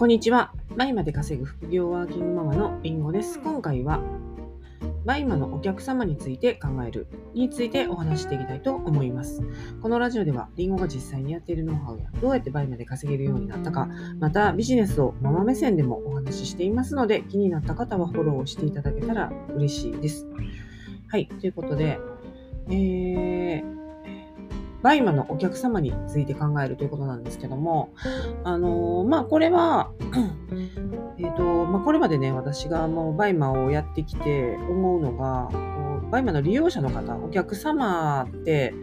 こんにちは。 BUYMA で稼ぐ副業ワーキングママのりんごです。今回は、 BUYMA のお客様について考えるについてお話していきたいと思います。このラジオでは、りんごが実際にやっているノウハウや、どうやって BUYMA で稼げるようになったか、またビジネスをママ目線でもお話ししていますので、気になった方はフォローしていただけたら嬉しいです。はい、ということで、えー、 BUYMA のお客様について考えるということなんですけども、あのー、まあ、これは、えっ、と、まあ、これまでね、私がもう BUYMA をやってきて思うのが、 BUYMA の利用者の方、お客様って、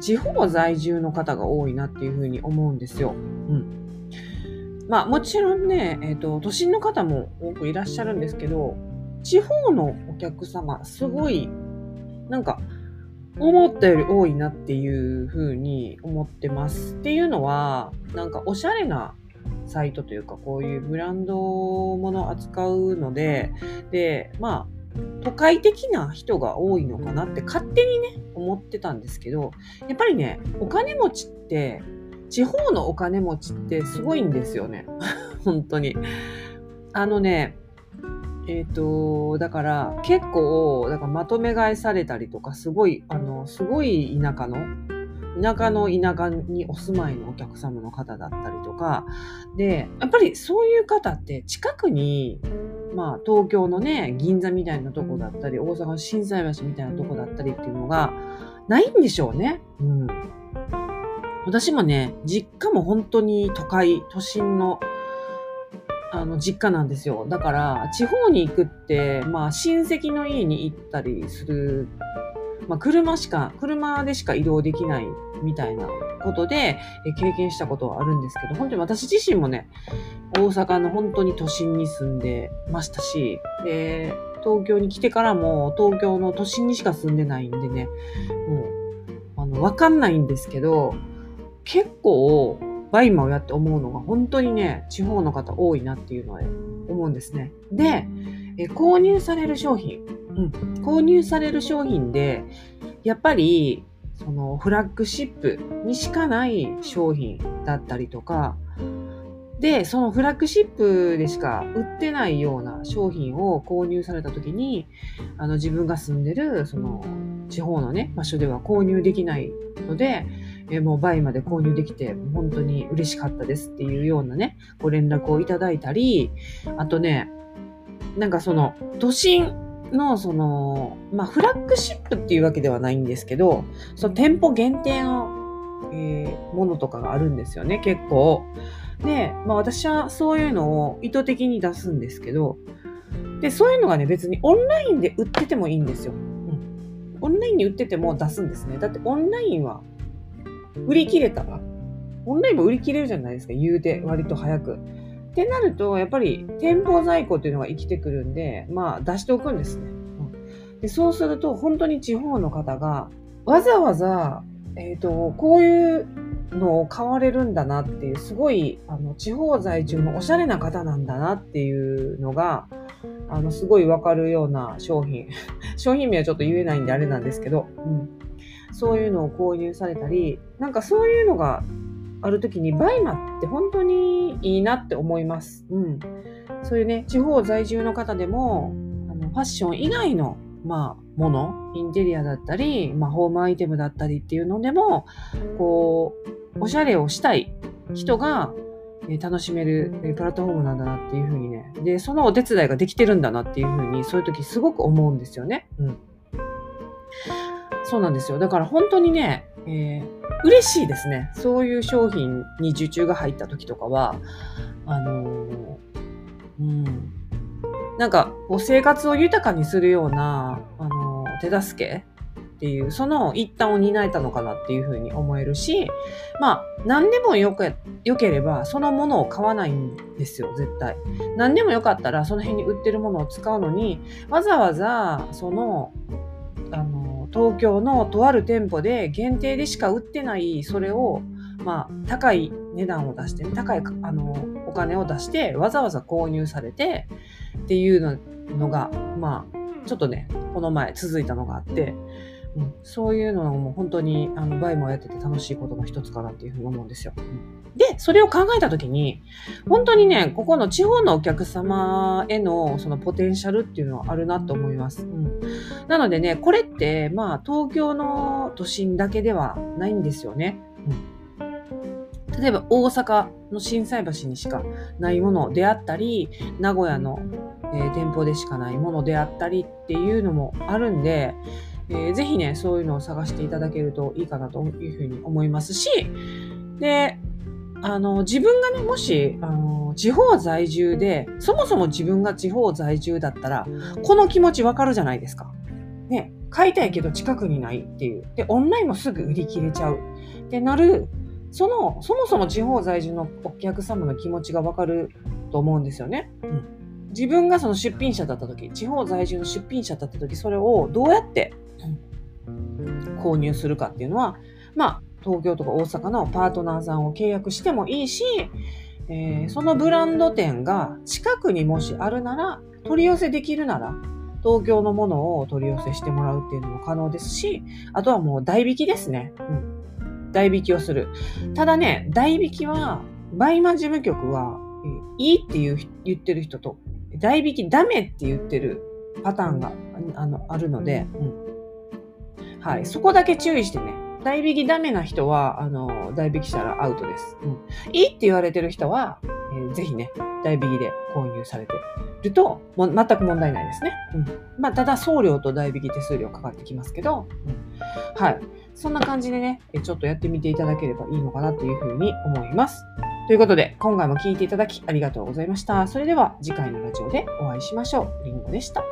地方在住の方が多いなっていうふうに思うんですよ。うん。まあ、もちろんね、えっ、と、都心の方も多くいらっしゃるんですけど、地方のお客様、すごい、なんか、思ったより多いなっていうふうに思ってます。っていうのは、なんかおしゃれなサイトというか、こういうブランドものを扱うので、で、まあ、都会的な人が多いのかなって勝手にね、思ってたんですけど、やっぱりね、お金持ちって、地方のお金持ちってすごいんですよね。本当に。あのね、えっ、ー、と、だから結構、だからまとめ買いされたりとか、すごい、あの、すごい田舎の、田舎の田舎にお住まいのお客様の方だったりとか、で、やっぱりそういう方って近くに、まあ東京のね、銀座みたいなとこだったり、大阪の心斎橋みたいなとこだったりっていうのがないんでしょうね。うん。私もね、実家も本当に都会、都心のあの、実家なんですよ。だから、地方に行くって、まあ、親戚の家に行ったりする、まあ、車しか、車でしか移動できないみたいなことで、経験したことはあるんですけど、本当に私自身もね、大阪の本当に都心に住んでましたし、で、東京に来てからも東京の都心にしか住んでないんでね、もう、あの、わかんないんですけど、結構、 BUYMA をやって思うのが本当にね、地方の方多いなっていうのは思うんですね。で、え購入される商品、うん、購入される商品で、やっぱり、そのフラッグシップにしかない商品だったりとか、で、そのフラッグシップでしか売ってないような商品を購入された時に、あの自分が住んでるその地方のね、場所では購入できないので、えもう倍まで購入できて、本当に嬉しかったですっていうようなね、ご連絡をいただいたり、あとね、なんかその、都心のその、まあ、フラッグシップっていうわけではないんですけど、その店舗限定の、えー、ものとかがあるんですよね、結構。で、まあ私はそういうのを意図的に出すんですけど、で、そういうのがね、別にオンラインで売っててもいいんですよ。うん。オンラインに売ってても出すんですね。だってオンラインは売り切れたら、オンラインも売り切れるじゃないですか、言うて、割と早く。ってなると、やっぱり店舗在庫っていうのが生きてくるんで、まあ出しておくんですね。うん、でそうすると、本当に地方の方が、わざわざ、えっ、ー、と、こういうのを買われるんだなっていう、すごい、あの、地方在住のおしゃれな方なんだなっていうのが、あの、すごいわかるような商品。商品名はちょっと言えないんであれなんですけど、うん。そういうのを購入されたり、なんかそういうのがある時に BUYMAって本当にいいなって思います。うん。そういうね、地方在住の方でも、あのファッション以外の、まあ、もの、インテリアだったり、まあ、ホームアイテムだったりっていうのでも、こう、おしゃれをしたい人が、楽しめるプラットフォームなんだなっていうふうにね。で、そのお手伝いができてるんだなっていうふうに、そういう時すごく思うんですよね。うん。そうなんですよ。だから本当にね、えー、嬉しいですね。そういう商品に受注が入った時とかは、あのー、うん。なんか、こう生活を豊かにするような、あのー、手助けっていう、その一端を担えたのかなっていうふうに思えるし、まあ、何でもよく、良ければ、そのものを買わないんですよ、絶対。何でもよかったら、その辺に売ってるものを使うのに、わざわざ、その、あの、東京のとある店舗で限定でしか売ってないそれを、まあ、高い値段を出して、高いあのお金を出してわざわざ購入されてっていうのが、まあ、ちょっとね、この前続いたのがあって、うん、そういうのも本当にあのバイもやってて楽しいことの一つかなっていうふうに思うんですよ。で、それを考えたときに、本当にね、ここの地方のお客様へのそのポテンシャルっていうのはあるなと思います。うん、なのでね、これってまあ東京の都心だけではないんですよね。うん、例えば大阪の心斎橋にしかないものであったり、名古屋の、えー、店舗でしかないものであったりっていうのもあるんで、えー、ぜひね、そういうのを探していただけるといいかなというふうに思いますし、で、あの、自分がね、もし、あの、地方在住で、そもそも自分が地方在住だったら、この気持ちわかるじゃないですか。ね、買いたいけど近くにないっていう。で、オンラインもすぐ売り切れちゃう。ってなる、その、そもそも地方在住のお客様の気持ちがわかると思うんですよね。うん。自分がその出品者だった時、地方在住の出品者だった時、それをどうやって購入するかっていうのは、まあ、東京とか大阪のパートナーさんを契約してもいいし、えー、そのブランド店が近くにもしあるなら、取り寄せできるなら、東京のものを取り寄せしてもらうっていうのも可能ですし、あとはもう代引きですね。うん。代引きをする。ただね、代引きは、 BUYMA事務局は、いいっていう言ってる人と、代引きダメって言ってるパターンがあのあるので、うん。はい。そこだけ注意してね。代引きダメな人は、あの、代引きしたらアウトです。うん。いいって言われてる人は、えー、ぜひね、代引きで購入されてると、も全く問題ないですね。うん。まあ、ただ送料と代引き手数料かかってきますけど、うん、はい。そんな感じでね、ちょっとやってみていただければいいのかなというふうに思います。ということで、今回も聴いていただきありがとうございました。それでは次回のラジオでお会いしましょう。りんごでした。